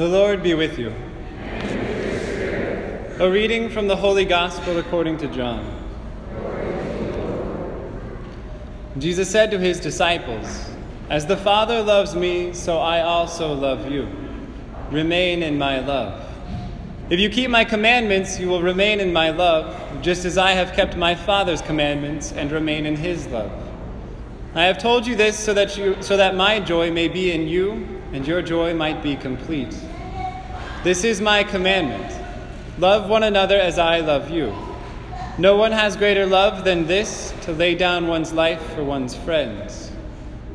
The Lord be with you. A reading from the Holy Gospel according to John. Jesus said to his disciples, As the Father loves me, so I also love you. Remain in my love. If you keep my commandments, you will remain in my love, just as I have kept my Father's commandments and remain in his love. I have told you this so that, you, so that my joy may be in you and your joy might be complete. This is my commandment love one another as I love you. No one has greater love than this to lay down one's life for one's friends.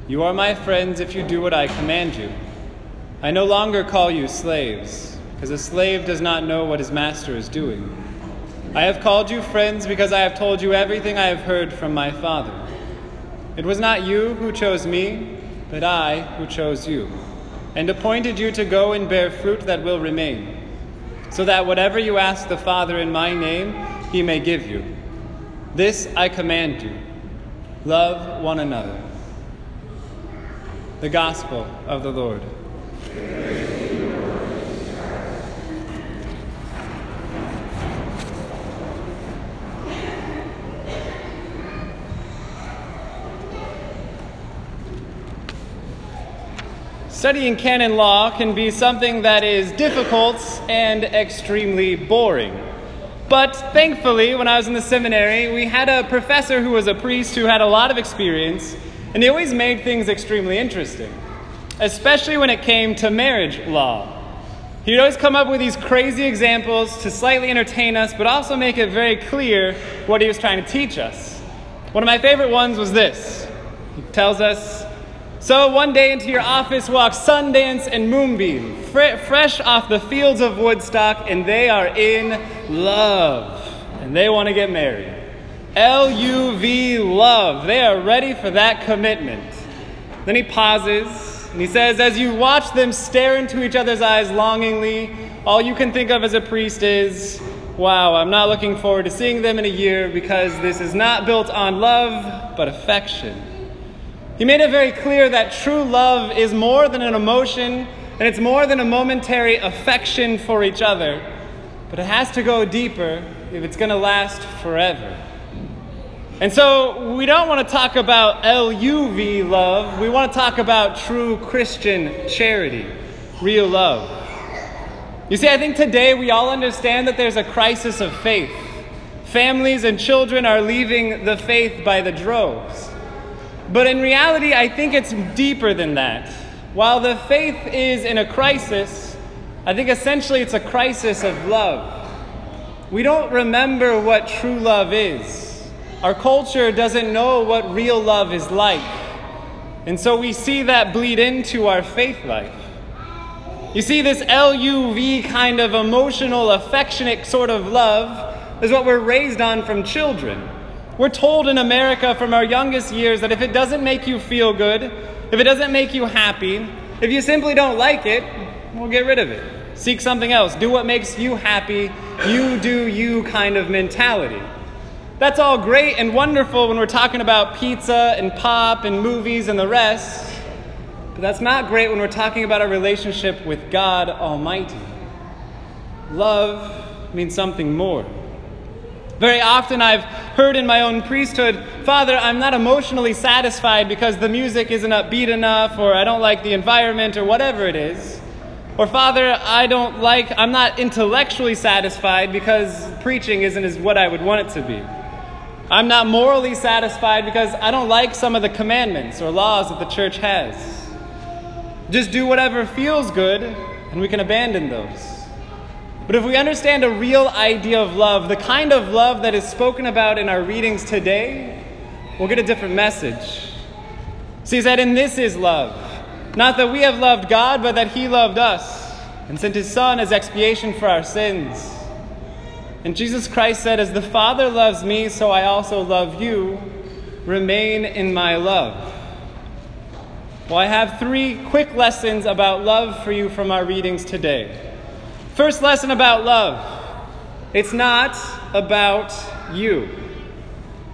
You are my friends if you do what I command you. I no longer call you slaves, because a slave does not know what his master is doing. I have called you friends because I have told you everything I have heard from my Father. It was not you who chose me, but I who chose you and appointed you to go and bear fruit that will remain, so that whatever you ask the Father in my name, he may give you. This I command you love one another. The Gospel of the Lord. Studying canon law can be something that is difficult and extremely boring. But thankfully, when I was in the seminary, we had a professor who was a priest who had a lot of experience, and he always made things extremely interesting, especially when it came to marriage law. He'd always come up with these crazy examples to slightly entertain us, but also make it very clear what he was trying to teach us. One of my favorite ones was this. He tells us so one day into your office walks Sundance and Moonbeam, fre- fresh off the fields of Woodstock, and they are in love. And they want to get married. L U V, love. They are ready for that commitment. Then he pauses and he says, As you watch them stare into each other's eyes longingly, all you can think of as a priest is, Wow, I'm not looking forward to seeing them in a year because this is not built on love, but affection. He made it very clear that true love is more than an emotion and it's more than a momentary affection for each other, but it has to go deeper if it's going to last forever. And so we don't want to talk about LUV love, we want to talk about true Christian charity, real love. You see, I think today we all understand that there's a crisis of faith. Families and children are leaving the faith by the droves. But in reality, I think it's deeper than that. While the faith is in a crisis, I think essentially it's a crisis of love. We don't remember what true love is. Our culture doesn't know what real love is like. And so we see that bleed into our faith life. You see, this LUV kind of emotional, affectionate sort of love is what we're raised on from children. We're told in America from our youngest years that if it doesn't make you feel good, if it doesn't make you happy, if you simply don't like it, well, get rid of it. Seek something else. Do what makes you happy. You do you kind of mentality. That's all great and wonderful when we're talking about pizza and pop and movies and the rest. But that's not great when we're talking about a relationship with God Almighty. Love means something more. Very often I've heard in my own priesthood, Father, I'm not emotionally satisfied because the music isn't upbeat enough, or I don't like the environment, or whatever it is. Or, Father, I don't like, I'm not intellectually satisfied because preaching isn't as what I would want it to be. I'm not morally satisfied because I don't like some of the commandments or laws that the church has. Just do whatever feels good, and we can abandon those. But if we understand a real idea of love, the kind of love that is spoken about in our readings today, we'll get a different message. See, that in this is love. Not that we have loved God, but that He loved us and sent His Son as expiation for our sins. And Jesus Christ said, As the Father loves me, so I also love you. Remain in my love. Well, I have three quick lessons about love for you from our readings today. First lesson about love it's not about you.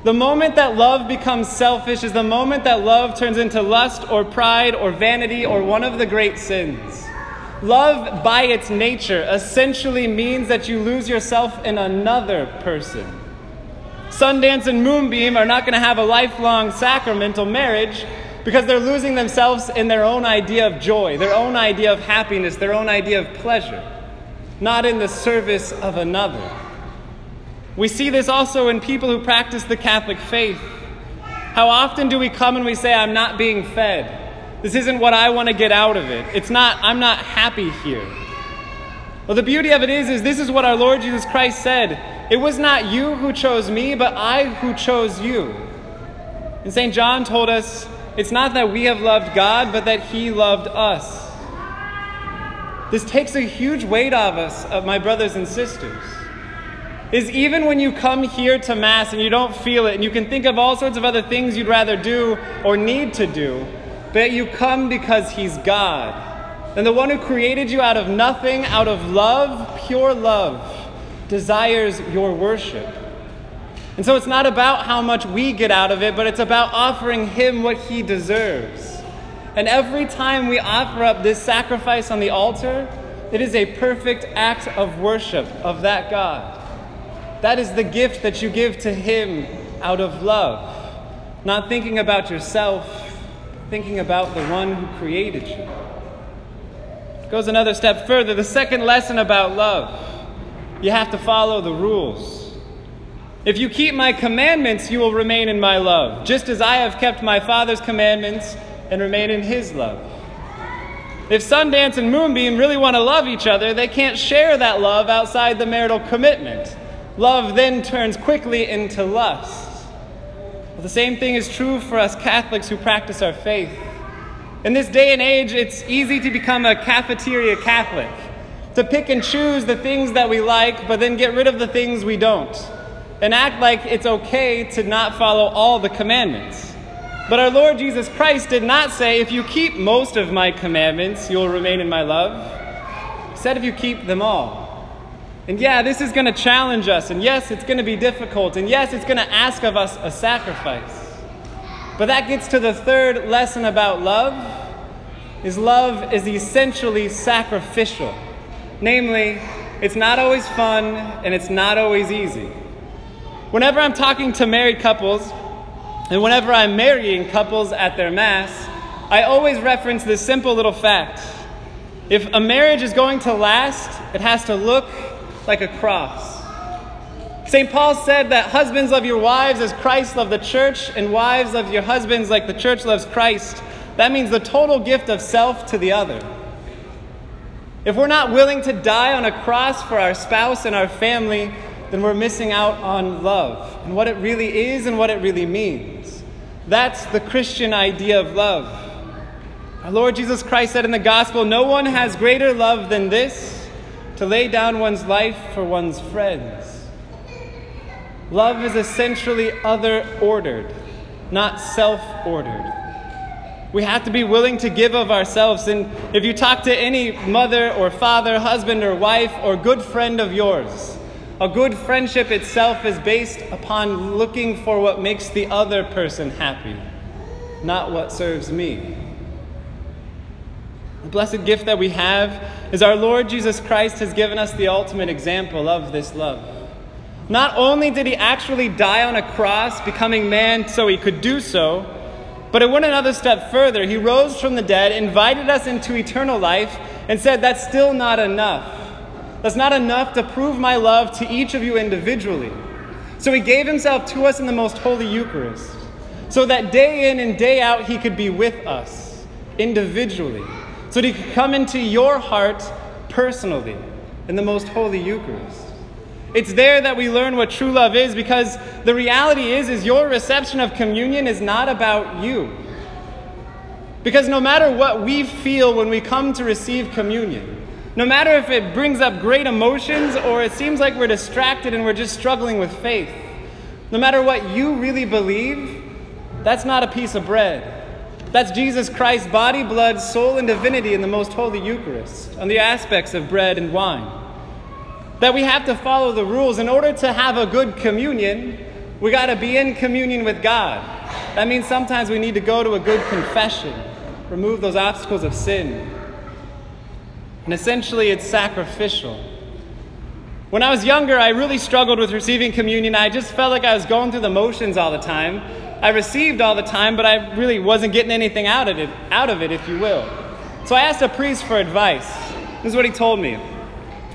The moment that love becomes selfish is the moment that love turns into lust or pride or vanity or one of the great sins. love by its nature essentially means that you lose yourself in another person. Sundance and Moonbeam are not going to have a lifelong sacramental marriage because they're losing themselves in their own idea of joy, their own idea of happiness, their own idea of pleasure, not in the service of another. We see this also in people who practice the Catholic faith. How often do we come and we say, I'm not being fed? This isn't what I want to get out of it. It's not, I'm not happy here. Well, the beauty of it is, is this is what our Lord Jesus Christ said. It was not you who chose me, but I who chose you. And St. John told us, it's not that we have loved God, but that He loved us. This takes a huge weight off us, of my brothers and sisters. Is even when you come here to Mass and you don't feel it, and you can think of all sorts of other things you'd rather do or need to do, but you come because He's God. And the one who created you out of nothing, out of love, pure love, desires your worship. And so it's not about how much we get out of it, but it's about offering Him what He deserves. And every time we offer up this sacrifice on the altar, it is a perfect act of worship of that God. That is the gift that you give to Him out of love, not thinking about yourself, thinking about the one who created you. It goes another step further. The second lesson about love you have to follow the rules. If you keep my commandments, you will remain in my love, just as I have kept my Father's commandments and remain in his love. If Sundance and Moonbeam really want to love each other, they can't share that love outside the marital commitment. Love then turns quickly into lust. Well, the same thing is true for us Catholics who practice our faith. In this day and age, it's easy to become a cafeteria Catholic, to pick and choose the things that we like, but then get rid of the things we don't and act like it's okay to not follow all the commandments. But our Lord Jesus Christ did not say, if you keep most of my commandments, you'll remain in my love. He said, if you keep them all. And yeah, this is going to challenge us. And yes, it's going to be difficult. And yes, it's going to ask of us a sacrifice. But that gets to the third lesson about love is love is essentially sacrificial. Namely, it's not always fun and it's not always easy. Whenever I'm talking to married couples, and whenever I'm marrying couples at their Mass, I always reference this simple little fact. If a marriage is going to last, it has to look like a cross. St. Paul said that husbands love your wives as Christ loved the church, and wives love your husbands like the church loves Christ. That means the total gift of self to the other. If we're not willing to die on a cross for our spouse and our family, then we're missing out on love and what it really is and what it really means. That's the Christian idea of love. Our Lord Jesus Christ said in the gospel, No one has greater love than this to lay down one's life for one's friends. Love is essentially other ordered, not self ordered. We have to be willing to give of ourselves. And if you talk to any mother or father, husband or wife, or good friend of yours, a good friendship itself is based upon looking for what makes the other person happy, not what serves me. The blessed gift that we have is our Lord Jesus Christ has given us the ultimate example of this love. Not only did he actually die on a cross, becoming man so he could do so, but it went another step further. He rose from the dead, invited us into eternal life, and said, That's still not enough. That's not enough to prove my love to each of you individually. So he gave himself to us in the most holy Eucharist, so that day in and day out he could be with us individually, so that he could come into your heart personally in the most holy Eucharist. It's there that we learn what true love is because the reality is is your reception of communion is not about you. Because no matter what we feel when we come to receive communion, no matter if it brings up great emotions or it seems like we're distracted and we're just struggling with faith, no matter what you really believe, that's not a piece of bread. That's Jesus Christ's body, blood, soul, and divinity in the most holy Eucharist, on the aspects of bread and wine. That we have to follow the rules. In order to have a good communion, we got to be in communion with God. That means sometimes we need to go to a good confession, remove those obstacles of sin, And essentially, it's sacrificial. When I was younger, I really struggled with receiving communion. I just felt like I was going through the motions all the time. I received all the time, but I really wasn't getting anything out of it, out of it, if you will. So I asked a priest for advice. This is what he told me.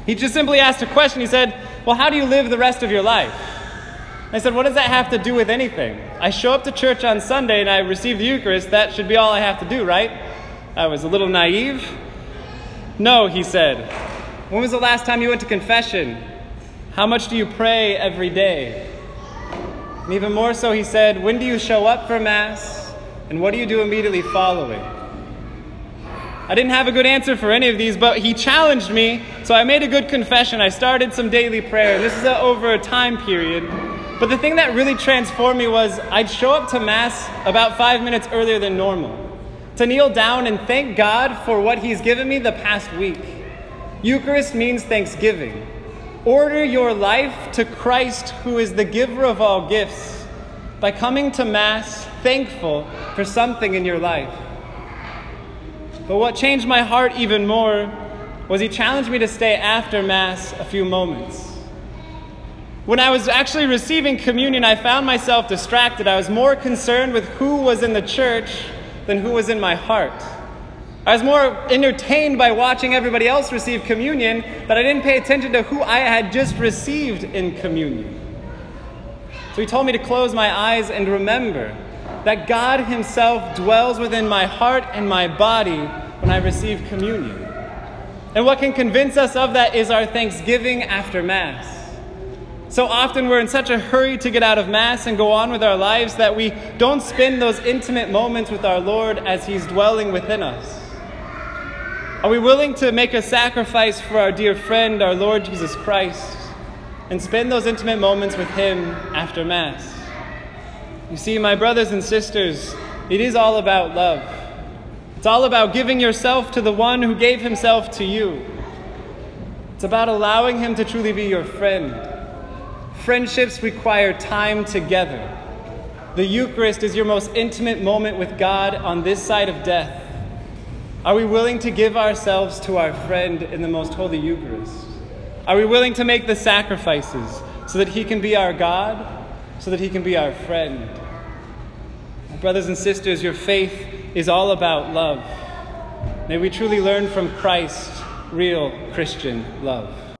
He just simply asked a question. He said, Well, how do you live the rest of your life? I said, What does that have to do with anything? I show up to church on Sunday and I receive the Eucharist. That should be all I have to do, right? I was a little naive. No, he said. When was the last time you went to confession? How much do you pray every day? And even more so, he said, When do you show up for Mass? And what do you do immediately following? I didn't have a good answer for any of these, but he challenged me, so I made a good confession. I started some daily prayer. This is a, over a time period. But the thing that really transformed me was I'd show up to Mass about five minutes earlier than normal to kneel down and thank God for what He's given me the past week. Eucharist means thanksgiving. Order your life to Christ, who is the giver of all gifts, by coming to Mass thankful for something in your life. But what changed my heart even more was he challenged me to stay after Mass a few moments. When I was actually receiving communion, I found myself distracted. I was more concerned with who was in the church than who was in my heart. I was more entertained by watching everybody else receive communion that I didn't pay attention to who I had just received in communion. So he told me to close my eyes and remember that God Himself dwells within my heart and my body when I receive communion. And what can convince us of that is our thanksgiving after Mass. So often we're in such a hurry to get out of Mass and go on with our lives that we don't spend those intimate moments with our Lord as He's dwelling within us. Are we willing to make a sacrifice for our dear friend, our Lord Jesus Christ, and spend those intimate moments with Him after Mass? You see, my brothers and sisters, it is all about love. It's all about giving yourself to the one who gave himself to you. It's about allowing him to truly be your friend. Friendships require time together. The Eucharist is your most intimate moment with God on this side of death. Are we willing to give ourselves to our friend in the most holy Eucharist? Are we willing to make the sacrifices so that he can be our God so that he can be our friend. Brothers and sisters, your faith is all about love. May we truly learn from Christ real Christian love.